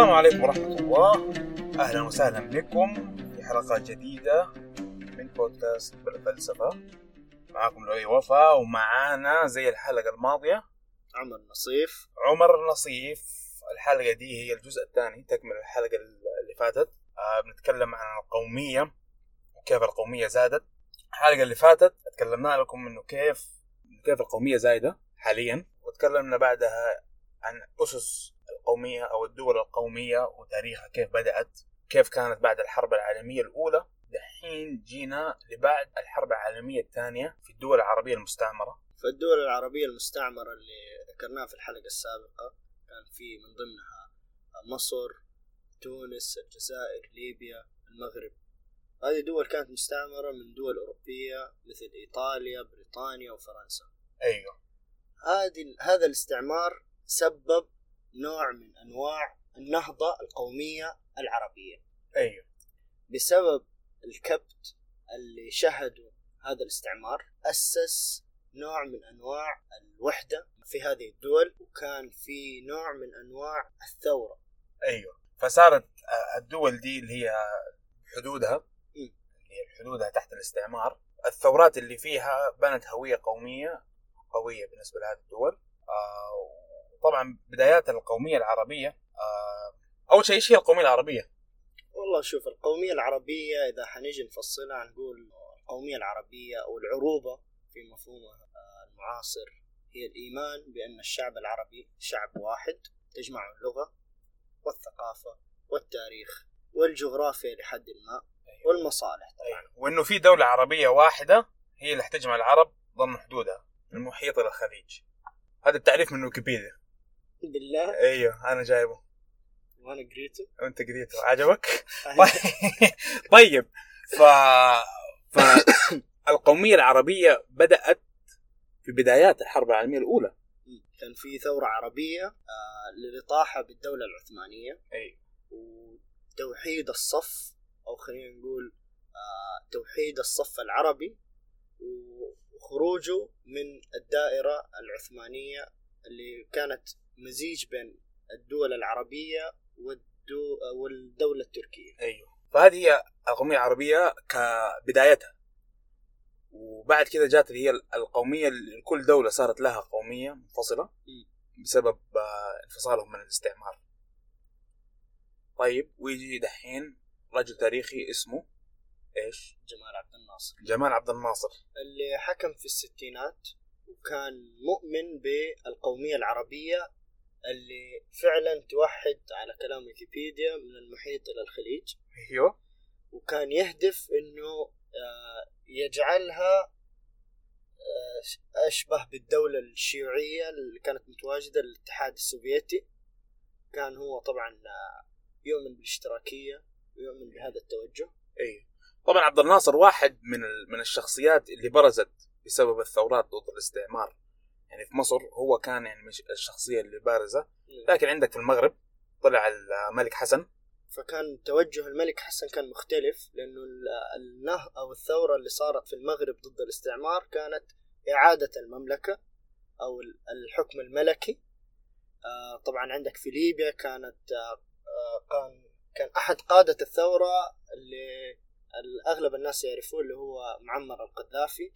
السلام عليكم ورحمة الله. أهلا وسهلا بكم في حلقة جديدة من بودكاست بالفلسفة معاكم لؤي وفا ومعانا زي الحلقة الماضية عمر نصيف. عمر نصيف. الحلقة دي هي الجزء الثاني تكمل الحلقة اللي فاتت. آه بنتكلم عن القومية وكيف القومية زادت. الحلقة اللي فاتت تكلمنا لكم إنه كيف كيف القومية زايدة حاليا وتكلمنا بعدها عن أسس القومية أو الدول القومية وتاريخها كيف بدأت كيف كانت بعد الحرب العالمية الأولى. دحين جينا لبعد الحرب العالمية الثانية في الدول العربية المستعمرة. فالدول العربية المستعمرة اللي ذكرناها في الحلقة السابقة كان في من ضمنها مصر تونس الجزائر ليبيا المغرب. هذه دول كانت مستعمرة من دول أوروبية مثل إيطاليا بريطانيا وفرنسا. أيوه. هذه هذا الاستعمار سبب نوع من أنواع النهضة القومية العربية. أيوه. بسبب الكبت اللي شهدوا هذا الاستعمار أسس نوع من أنواع الوحدة في هذه الدول وكان في نوع من أنواع الثورة. أيوه. فصارت الدول دي اللي هي حدودها. اللي هي حدودها تحت الاستعمار الثورات اللي فيها بنت هوية قومية قوية بالنسبة لهذه الدول آه طبعا بدايات القومية العربية آه أول شيء إيش هي القومية العربية؟ والله شوف القومية العربية إذا حنيجي نفصلها نقول القومية العربية أو العروبة في مفهومها آه، المعاصر هي الإيمان بأن الشعب العربي شعب واحد تجمعه اللغة والثقافة والتاريخ والجغرافيا لحد ما والمصالح طبعا أيوه. وإنه في دولة عربية واحدة هي اللي حتجمع العرب ضمن حدودها من المحيط إلى الخليج هذا التعريف من ويكيبيديا بالله. أيوه أنا جايبه. وأنا قريته. وأنت قريته. عجبك؟ طيب. ف فالقومية العربية بدأت في بدايات الحرب العالمية الأولى. كان في ثورة عربية آه، للإطاحة بالدولة العثمانية. أي. وتوحيد الصف أو خلينا نقول آه، توحيد الصف العربي وخروجه من الدائرة العثمانية اللي كانت مزيج بين الدول العربية والدو والدولة التركية. أيوه. فهذه هي القومية العربية كبدايتها. وبعد كده جات اللي هي القومية اللي كل دولة صارت لها قومية منفصلة بسبب آه، انفصالهم من الاستعمار. طيب ويجي دحين رجل تاريخي اسمه إيش؟ جمال عبد الناصر. جمال عبد الناصر. اللي حكم في الستينات وكان مؤمن بالقومية العربية اللي فعلا توحد على كلام ويكيبيديا من المحيط إلى الخليج. أيوه. وكان يهدف إنه آه، يجعلها آه، أشبه بالدولة الشيوعية اللي كانت متواجدة الاتحاد السوفيتي. كان هو طبعا آه، يؤمن بالاشتراكية ويؤمن بهذا التوجه. أيوه. طبعا عبد الناصر واحد من من الشخصيات اللي برزت بسبب الثورات ضد الاستعمار. يعني في مصر هو كان يعني مش الشخصية اللي بارزة. لكن عندك في المغرب طلع الملك حسن. فكان توجه الملك حسن كان مختلف لأنه ال- النه أو الثورة اللي صارت في المغرب ضد الاستعمار كانت إعادة المملكة أو ال- الحكم الملكي. آه، طبعا عندك في ليبيا كانت آه، آه، كان كان أحد قادة الثورة اللي أغلب الناس يعرفوه اللي هو معمر القذافي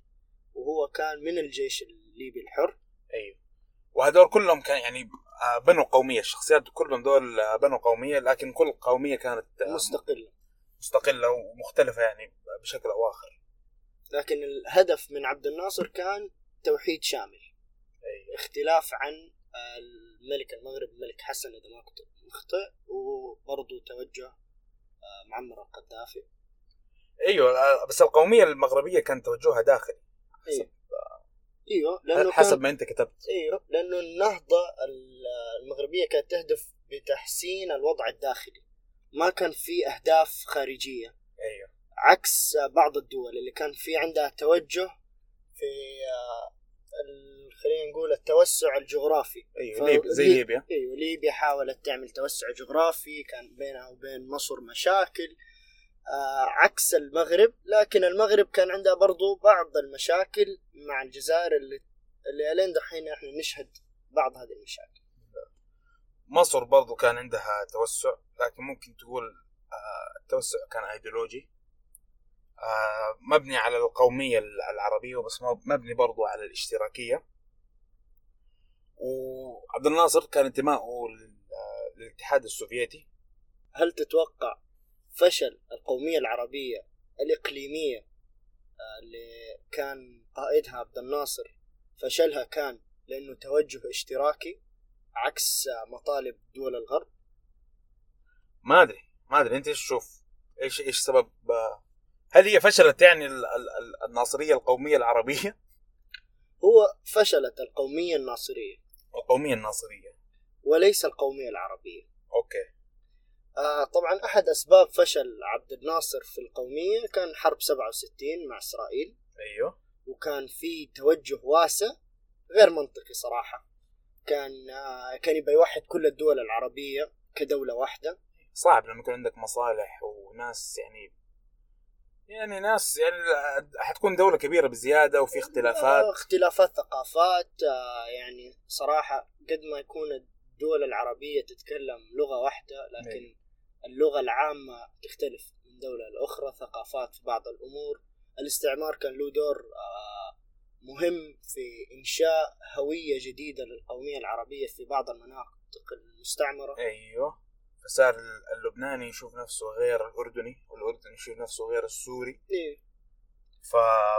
وهو كان من الجيش الليبي الحر. أيوه. وهذول كلهم كان يعني آه، بنوا قومية الشخصيات كلهم دول آه، بنوا قومية لكن كل قومية كانت آه، مستقلة. مستقلة ومختلفة يعني بشكل أو آخر. لكن الهدف من عبد الناصر كان توحيد شامل. أيوه. اختلاف عن الملك المغرب الملك حسن إذا ما كنت مخطئ وبرضه توجه معمر القذافي. أيوه بس القومية المغربية كان توجهها داخلي. أيوه. إيوه لأنه حسب كان ما أنت كتبت. إيوه لأنه النهضه ال- المغربية كانت تهدف بتحسين الوضع الداخلي. ما كان في أهداف خارجية. أيوه. عكس بعض الدول اللي كان في عندها توجه في آه، خلينا نقول التوسع الجغرافي. أيوه ف- ليبيا زي لي- ليبيا. إيوه ليبيا حاولت تعمل توسع جغرافي كان بينها وبين مصر مشاكل. عكس المغرب لكن المغرب كان عندها برضو بعض المشاكل مع الجزائر اللي اللي إلين دحين إحنا نشهد بعض هذه المشاكل. مصر برضو كان عندها توسع لكن ممكن تقول آه، التوسع كان ايديولوجي آه، مبني على القومية العربية بس مبني برضو على الاشتراكية. وعبد الناصر كان انتمائه للاتحاد السوفيتي. هل تتوقع فشل القومية العربية الإقليمية آه، اللي كان قائدها عبد الناصر فشلها كان لأنه توجه اشتراكي عكس مطالب دول الغرب. ما أدري ما أدري. أنت إيش تشوف؟ إيش إيش سبب هل هي فشلت يعني الناصرية القومية العربية؟ هو فشلت القومية الناصرية. القومية الناصرية. وليس القومية العربية. أوكي. آه طبعا أحد أسباب فشل عبد الناصر في القومية كان حرب 67 مع إسرائيل. أيوه. وكان في توجه واسع غير منطقي صراحة. كان آه كان يبغى يوحد كل الدول العربية كدولة واحدة. صعب لما يكون عندك مصالح وناس يعني يعني ناس يعني حتكون دولة كبيرة بزيادة وفي اختلافات. آه، اختلافات ثقافات آه، يعني صراحة قد ما يكون الدول العربية تتكلم لغة واحدة لكن مي. اللغة العامة تختلف من دولة لأخرى ثقافات في بعض الأمور. الاستعمار كان له دور آه، مهم في إنشاء هوية جديدة للقومية العربية في بعض المناطق المستعمرة. أيوه. فصار اللبناني يشوف نفسه غير الأردني والأردني يشوف نفسه غير السوري. إيه. ف...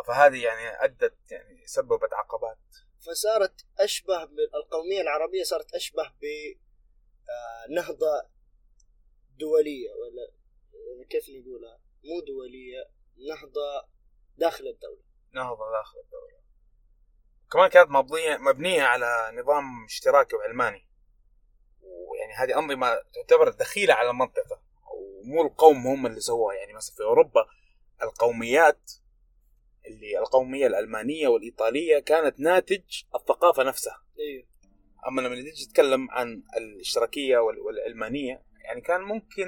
فهذه يعني أدت يعني سببت عقبات. فصارت أشبه القومية العربية صارت أشبه بنهضة دولية ولا كيف نقولها؟ مو دولية نهضة داخل الدولة. نهضة داخل الدولة. كمان كانت مبنية مبنية على نظام اشتراكي وعلماني. ويعني هذه أنظمة تعتبر دخيلة على المنطقة. ومو القوم هم اللي سووها. يعني مثلا في أوروبا القوميات اللي القومية الألمانية والإيطالية كانت ناتج الثقافة نفسها. أيوه أما لما تيجي تتكلم عن الاشتراكية والعلمانية يعني كان ممكن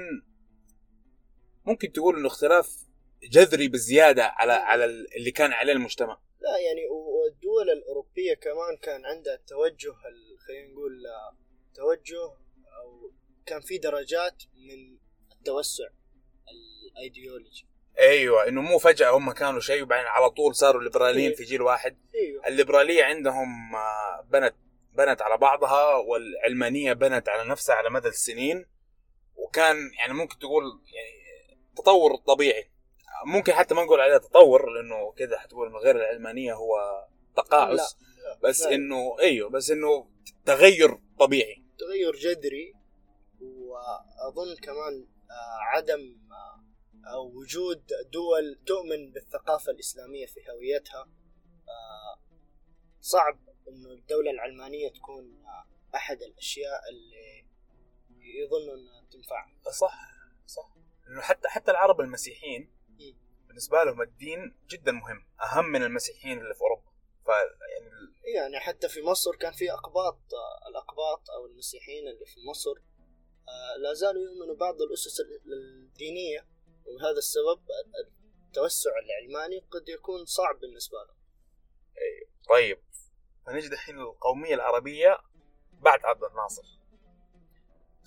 ممكن تقول إنه اختلاف جذري بزياده على على اللي كان عليه المجتمع. لا يعني والدول الأوروبية كمان كان عندها توجه خلينا نقول توجه أو كان في درجات من التوسع الايديولوجي أيوه إنه مو فجأة هم كانوا شيء وبعدين على طول صاروا ليبراليين إيه. في جيل واحد. أيوه الليبرالية عندهم آه، بنت بنت على بعضها والعلمانية بنت على نفسها على مدى السنين. وكان يعني ممكن تقول يعني تطور طبيعي ممكن حتى ما نقول عليه تطور لأنه كذا حتقول إنه غير العلمانيه هو تقاعس. بس لا. إنه إيوه بس إنه تغير طبيعي تغير جذري وأظن كمان آه، عدم آه، وجود دول تؤمن بالثقافة الإسلامية في هويتها آه، صعب إنه الدولة العلمانيه تكون أحد الأشياء اللي يظنوا إنها تنفع. صح صح. لأنه حتى حتى العرب المسيحيين بالنسبة لهم الدين جدا مهم أهم من المسيحيين اللي في أوروبا. فيعني يعني حتى في مصر كان في أقباط الأقباط أو المسيحيين اللي في مصر آه، لا زالوا يؤمنوا بعض الأسس الدينية وهذا السبب التوسع العلماني قد يكون صعب بالنسبة لهم. اي طيب فنجد الحين القومية العربية بعد عبد الناصر.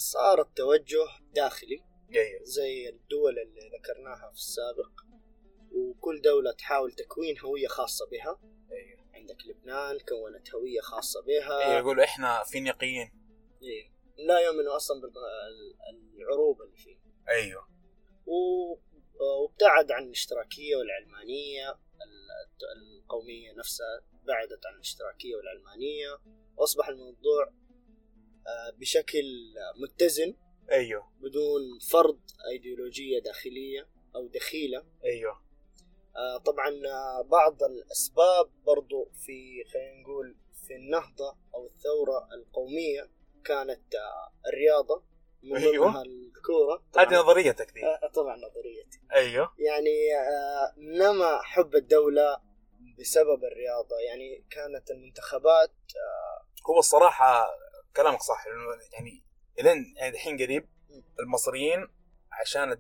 صار التوجه داخلي. زي الدول اللي ذكرناها في السابق. وكل دولة تحاول تكوين هوية خاصة بها. أيوه. عندك لبنان كونت هوية خاصة بها. أيوه يقولوا إحنا فينيقيين. أيوه. لا يؤمنوا أصلا بالعروبة اللي فيه. أيوه. وابتعد عن الاشتراكية والعلمانية. القومية نفسها بعدت عن الاشتراكية والعلمانية. وأصبح الموضوع بشكل متزن أيوه. بدون فرض إيديولوجية داخلية أو دخيلة. أيوه. آه طبعا آه، بعض الأسباب برضو في خلينا نقول في النهضة أو الثورة القومية كانت آه الرياضة من أيوه. الكورة. هذه نظريتك دي آه طبعا نظريتي أيوه. يعني آه نما حب الدولة بسبب الرياضة. يعني كانت المنتخبات آه هو الصراحة كلامك صح لأنه يعني إلين يعني الحين قريب المصريين عشان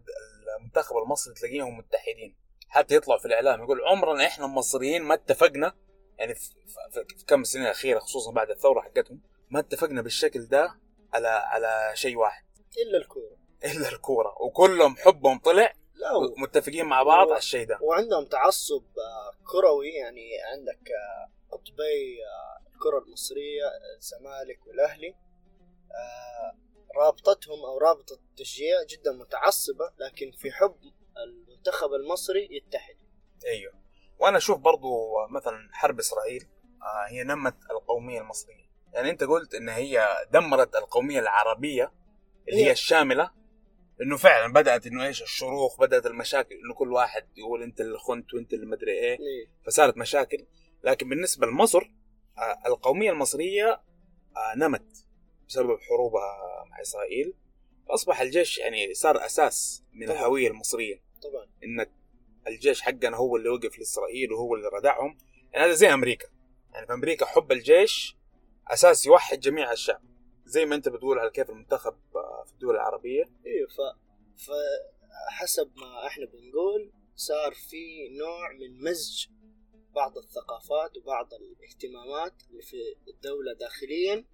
المنتخب المصري تلاقيهم متحدين. حتى يطلعوا في الإعلام يقول عمرنا إحنا المصريين ما اتفقنا يعني في, في, كم سنه الأخيرة خصوصا بعد الثورة حقتهم ما اتفقنا بالشكل ده على على شيء واحد. إلا الكورة. إلا الكورة. وكلهم حبهم طلع لا و... متفقين مع بعض على الشيء ده. وعندهم تعصب آه، كروي يعني عندك آه، قطبي آه، الكرة المصرية الزمالك والأهلي آه، رابطتهم أو رابطة التشجيع جدا متعصبة لكن في حب المنتخب المصري يتحد. أيوه. وأنا أشوف برضو مثلا حرب إسرائيل آه هي نمت القومية المصرية. يعني أنت قلت إن هي دمرت القومية العربية اللي هي الشاملة إنه فعلا بدأت إنه إيش الشروخ بدأت المشاكل إنه كل واحد يقول أنت اللي خنت وأنت اللي مدري إيه إيه. فصارت مشاكل. لكن بالنسبة لمصر آه القومية المصرية آه نمت بسبب حروبها مع إسرائيل. فأصبح الجيش يعني صار أساس من طبعاً. الهوية المصرية. طبعا. انك الجيش حقنا هو اللي وقف لإسرائيل وهو اللي ردعهم. يعني هذا زي أمريكا. يعني في أمريكا حب الجيش أساس يوحد جميع الشعب. زي ما أنت بتقول على كيف المنتخب آه، في الدول العربية. أيوه ف فحسب ما إحنا بنقول صار في نوع من مزج بعض الثقافات وبعض الاهتمامات اللي في الدولة داخليا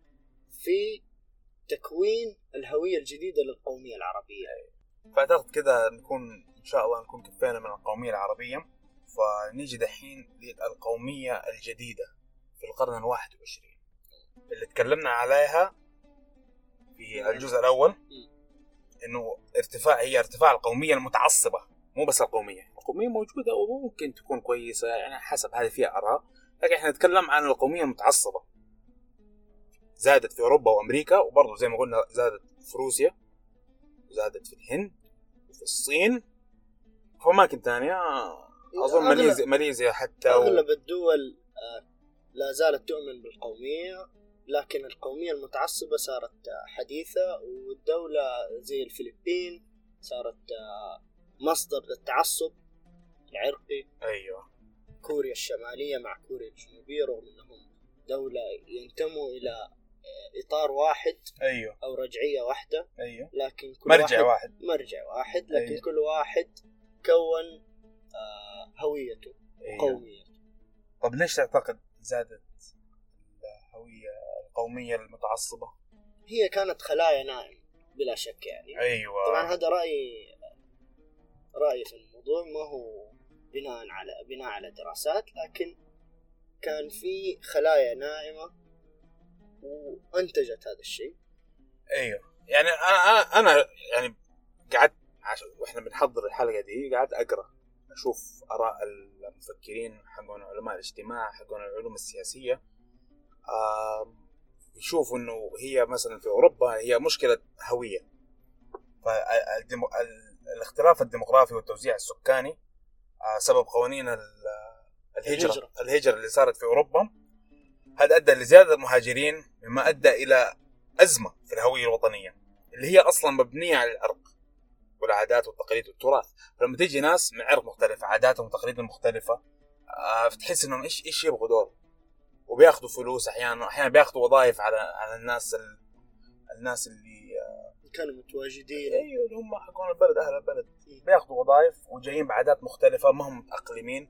في تكوين الهوية الجديدة للقومية العربية. فأعتقد كده نكون إن شاء الله نكون كفينا من القومية العربية. فنيجي دحين للقومية الجديدة في القرن الواحد وعشرين. اللي تكلمنا عليها في الجزء الأول إنه ارتفاع هي ارتفاع القومية المتعصبة. مو بس القومية. القومية موجودة وممكن تكون كويسة يعني حسب هذه فيها آراء لكن إحنا نتكلم عن القومية المتعصبة. زادت في أوروبا وأمريكا وبرضه زي ما قلنا زادت في روسيا زادت في الهند وفي الصين وفي أماكن ثانية أظن أغلب- ماليزيا ماليزيا حتى و... أغلب الدول آه، لا زالت تؤمن بالقومية لكن القومية المتعصبة صارت حديثة والدولة زي الفلبين صارت آه، مصدر للتعصب العرقي. أيوه. كوريا الشمالية مع كوريا الجنوبية رغم أنهم دولة ينتموا إلى آه، إطار واحد أيوه. أو رجعية واحدة. أيوه. لكن كل مرجع واحد واحد. مرجع واحد. لكن أيوة. كل واحد كون آه، هويته أيوة. قوميته. طب ليش تعتقد زادت الهوية القومية المتعصبة؟ هي كانت خلايا نائم بلا شك يعني. أيوه. طبعا هذا رأيي رأيي في الموضوع ما هو بناء على بناء على دراسات لكن كان في خلايا نائمة وأنتجت هذا الشيء. أيوه. يعني أنا أنا يعني قعدت. وإحنا بنحضر الحلقة دي قعدت أقرأ أشوف آراء المفكرين حقون علماء الاجتماع حقون العلوم السياسية. آم، يشوفوا إنه هي مثلا في أوروبا هي مشكلة هوية. فالاختلاف الديموغرافي والتوزيع السكاني آه، سبب قوانين الهجرة. الهجرة. اللي صارت في أوروبا. هذا أدى لزيادة المهاجرين مما أدى إلى أزمة في الهوية الوطنية اللي هي أصلا مبنية على العرق والعادات والتقاليد والتراث. فلما تيجي ناس من عرق مختلف عاداتهم وتقاليدهم مختلفة آه، فتحس إنهم إيش إيش يبغوا دول؟ وبياخذوا فلوس أحيانا أحيانا بياخذوا وظائف على على الناس ال... الناس اللي كانوا متواجدين. أيوه اللي هم حقون البلد أهل البلد. بياخذوا وظائف وجايين بعادات مختلفة ما هم متأقلمين.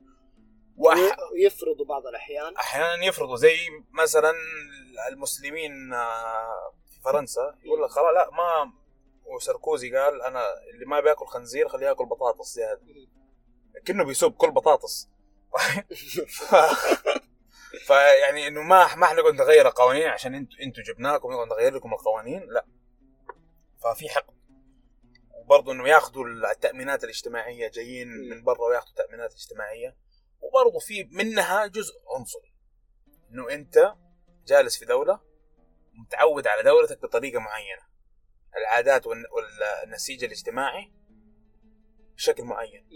وأح... ويفرضوا بعض الأحيان. أحيانا يفرضوا زي مثلا المسلمين آه، في فرنسا يقول لك خلاص لا ما وساركوزي قال أنا اللي ما بيأكل خنزير خليه يأكل بطاطس زيادة. كأنه بيسب كل بطاطس. فيعني إنه ما ما حنقعد نغير القوانين عشان أنتوا أنتوا جبناكم نقعد نغير لكم القوانين لا. ففي حق. وبرضه إنه ياخذوا التأمينات الاجتماعية جايين من برا وياخذوا تأمينات اجتماعية. وبرضه في منها جزء عنصري. إنه أنت جالس في دولة متعود على دولتك بطريقة معينة. العادات والن- والنسيج الاجتماعي بشكل معين.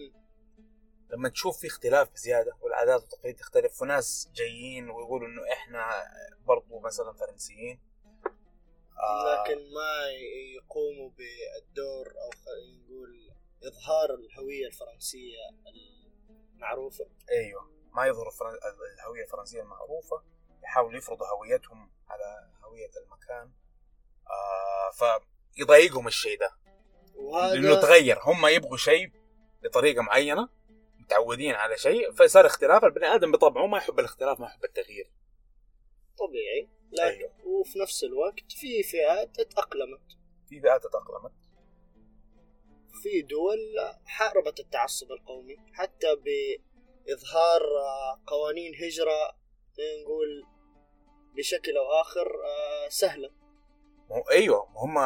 لما تشوف في اختلاف بزيادة والعادات والتقاليد تختلف وناس جايين ويقولوا إنه إحنا برضو مثلا فرنسيين آه، لكن ما يقوموا بالدور أو خلينا نقول إظهار الهوية الفرنسية المعروفة. أيوه. ما يظهروا. الهوية الفرنسية المعروفة. يحاولوا يفرضوا هويتهم على هوية المكان. آه فيضايقهم الشيء ده. لأنه وهذا تغير. هم يبغوا شيء بطريقة معينة متعودين على شيء فصار اختلاف البني آدم بطبعه. ما يحب الاختلاف ما يحب التغيير. طبيعي. لكن أيوه. وفي نفس الوقت في فئات اتأقلمت في فئات تأقلمت في دول حاربت التعصب القومي حتى بإظهار آه، قوانين هجرة نقول بشكل أو آخر آه، سهلة. ما هم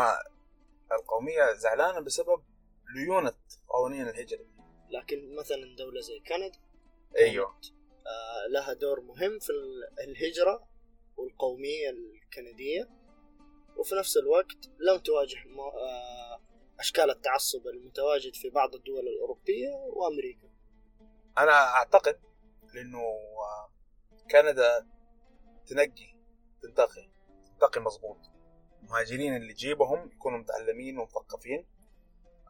القومية زعلانة بسبب ليونة قوانين الهجرة. لكن مثلا دولة زي كندا أيوه. آه، لها دور مهم في ال- الهجرة. والقومية الكندية وفي نفس الوقت لم تواجه آه، أشكال التعصب المتواجد في بعض الدول الأوروبية وأمريكا. أنا أعتقد لأنه آه، كندا تنقي تنتقي تنتقي مظبوط المهاجرين اللي تجيبهم يكونوا متعلمين ومثقفين.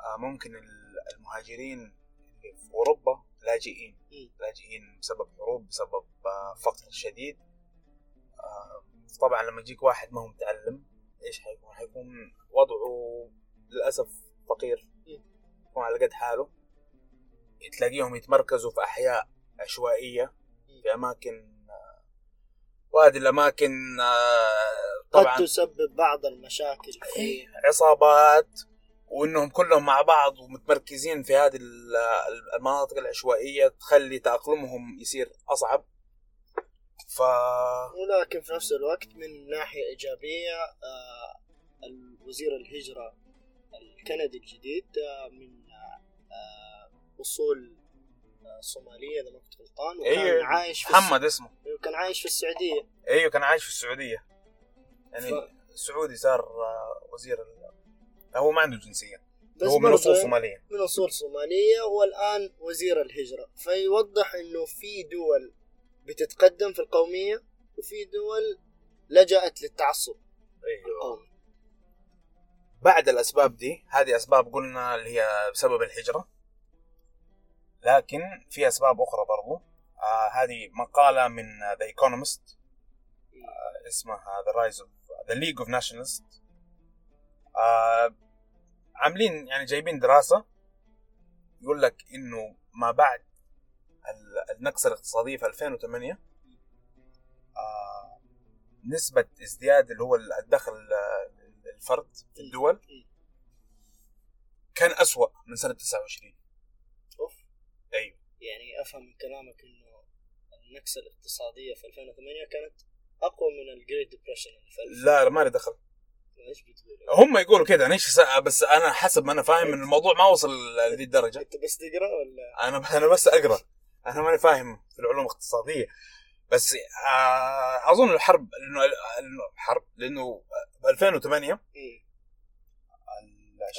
آه، ممكن ال- المهاجرين اللي في أوروبا لاجئين. لاجئين بسبب حروب بسبب فقر شديد. طبعا لما يجيك واحد ما هو متعلم إيش حيكون؟ حيكون وضعه للأسف فقير. يكون على قد حاله. تلاقيهم يتمركزوا في أحياء عشوائية في أماكن وهذه الأماكن آه، قد طبعا تسبب بعض المشاكل في عصابات وإنهم كلهم مع بعض ومتمركزين في هذه ال- المناطق العشوائية تخلي تأقلمهم يصير أصعب. ف ولكن في نفس الوقت من ناحية إيجابية آه، الوزير الهجرة الكندي الجديد آه، من آه، أصول آه، صومالية إذا ما كنت غلطان وكان أيوه عايش في محمد اسمه. كان عايش في السعودية. أيوه كان عايش في السعودية. يعني ف- سعودي صار وزير ال... هو ما عنده جنسية. بس هو من أصول صومالية. من أصول صومالية والآن وزير الهجرة. فيوضح إنه في دول بتتقدم في القومية وفي دول لجأت للتعصب. القومي بعد الأسباب دي هذه أسباب قلنا اللي هي بسبب الهجرة. لكن في أسباب أخرى برضو. آه هذه مقالة من The Economist آه اسمها The Rise of the League of Nationalists عاملين يعني جايبين دراسة يقول لك إنه ما بعد النكسة الاقتصادية في 2008 آه نسبة ازدياد اللي هو الدخل آه، الفرد في الدول كان أسوأ من سنة 29 أوف. أيوه. يعني أفهم من كلامك إنه النكسه الاقتصادية في 2008 كانت أقوى من ال Great Depression اللي في 2000 لا ما لي دخل. إيش بتقول؟ هم يقولوا كده أنا إيش بس أنا حسب ما أنا فاهم إن الموضوع ما وصل لهذه الدرجة. أنت بس تقرأ ولا؟ أنا أنا بس أقرأ. أنا ماني فاهم في العلوم الاقتصادية. بس آه، أظن الحرب لأنه لأنه حرب لأنه ب 2008 إيه.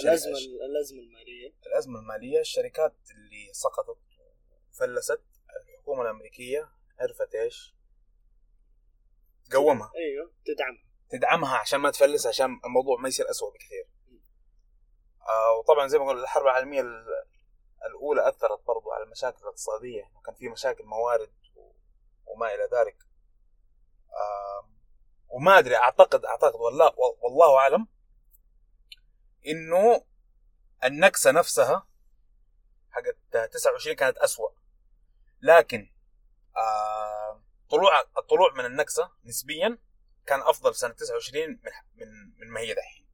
الأزمة الأزمة المالية. الأزمة المالية الشركات اللي سقطت وفلست الحكومة الأمريكية عرفت إيش؟ تقومها أيوه تدعمها. تدعمها عشان ما تفلس عشان الموضوع ما يصير أسوأ بكثير. آه وطبعا زي ما قلنا الحرب العالمية ال- الأولى أثرت برضو على المشاكل الاقتصادية وكان في مشاكل موارد وما إلى ذلك. وما أدري أعتقد أعتقد والله والله أعلم إنه النكسة نفسها حقت 29 كانت أسوأ. لكن طلوع الطلوع من النكسة نسبيا كان أفضل سنة 29 من من من ما هي دحين.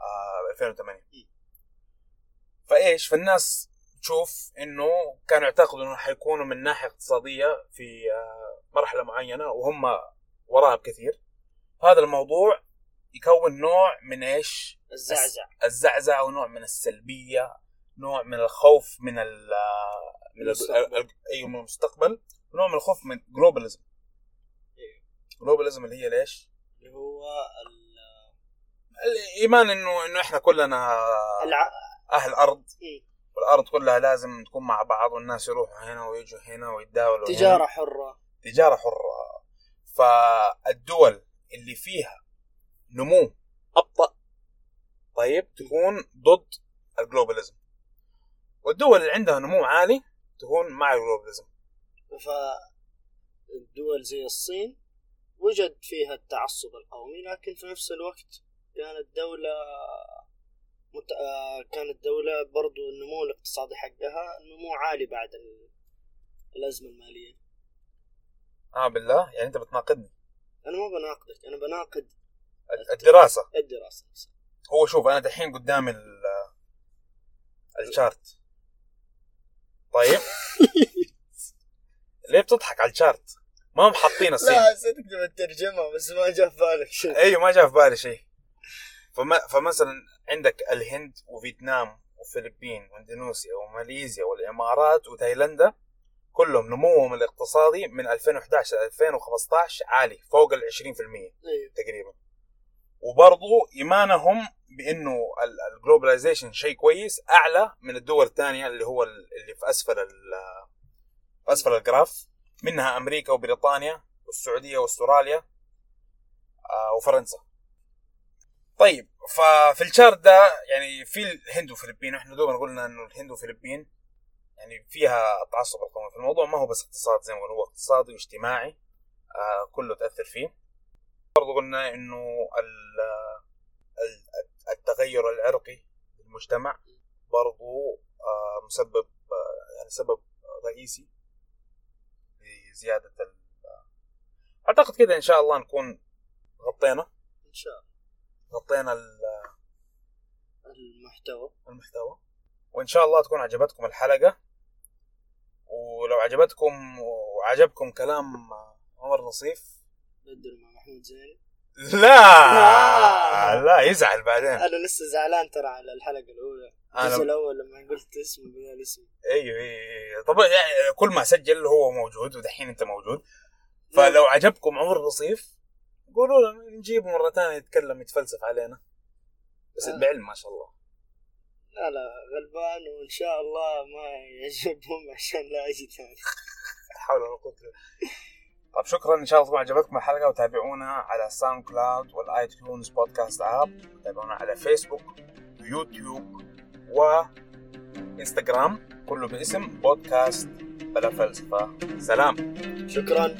آه 2008 فإيش؟ فالناس تشوف إنه كانوا يعتقدوا إنه حيكونوا من ناحية اقتصادية في آه مرحلة معينة وهم وراها بكثير هذا الموضوع يكون نوع من إيش الزعزع الزعزعه ونوع من السلبية نوع من الخوف من ال من المستقبل. ال- أيوه من المستقبل ونوع من الخوف من جلوباليزم. جلوباليزم اللي هي ليش؟ اللي هو ال- الإيمان إنه إنه إحنا كلنا الع... أهل أرض إيه. والأرض كلها لازم تكون مع بعض والناس يروحوا هنا ويجوا هنا ويتداولوا هنا. تجارة حرة. تجارة حرة. فالدول اللي فيها نمو أبطأ طيب تكون ضد ال globalism. والدول اللي عندها نمو عالي تكون مع ال globalism. فالدول زي الصين وجد فيها التعصب القومي لكن في نفس الوقت كانت دولة مت... آه، كانت دولة برضو النمو الاقتصادي حقها نمو عالي بعد ال... الأزمة المالية. آه بالله؟ يعني أنت بتناقضني أنا ما بناقدك أنا بناقد الدراسة. نفسها. هو شوف أنا دحين قدامي ال الشارت. طيب؟ ليه بتضحك على ال chart؟ ما هم حاطين الصين. لا حسيتك تبغى بس ما جاء في بالك شيء. أيوه ما جاء في بالي شيء. فما فمثلا عندك الهند وفيتنام وفلبين واندونيسيا وماليزيا والإمارات وتايلندا كلهم نموهم الاقتصادي من 2011 ل 2015 عالي فوق ال 20% أيوه تقريبا. وبرضو إيمانهم بإنه ال globalization شيء كويس أعلى من الدول الثانية اللي هو ال- اللي في أسفل في أسفل الجراف منها أمريكا وبريطانيا والسعودية وأستراليا آه، وفرنسا. طيب ففي الشارت ده يعني في الهند والفلبين إحنا دوبنا قلنا إنه الهند والفلبين يعني فيها التعصب القومي في الموضوع ما هو بس اقتصاد زي ما هو اقتصادي واجتماعي آه كله تأثر فيه. برضو قلنا إنه ال- ال- التغير العرقي في المجتمع برضو آه مسبب آه يعني سبب رئيسي لزيادة ال أعتقد كده إن شاء الله نكون غطينا. إن شاء الله. غطينا ال- المحتوى. المحتوى. وإن شاء الله تكون عجبتكم الحلقة. ولو عجبتكم وعجبكم كلام عمر نصيف. بدر مع محمود زين. لا! لا يزعل بعدين. أنا لسه زعلان ترى على الحلقة الأولى. الجزء الأول لما قلت اسمه بدل اسمه أيوه أيوه طبعا يعني كل ما سجل هو موجود ودحين أنت موجود. فلو عجبكم عمر نصيف قولوا له نجيبه مرة ثانية يتكلم يتفلسف علينا. بس آه. بعلم ما شاء الله. لا لا غلبان وإن شاء الله ما يعجبهم عشان لا يجي ثاني. حول ولا قوة. طيب شكرا إن شاء الله تكون عجبتكم الحلقة وتابعونا على SoundCloud وال iTunes podcast app تابعونا على فيسبوك ويوتيوب وانستغرام كله باسم بودكاست بلا فلسفة. سلام. شكرا.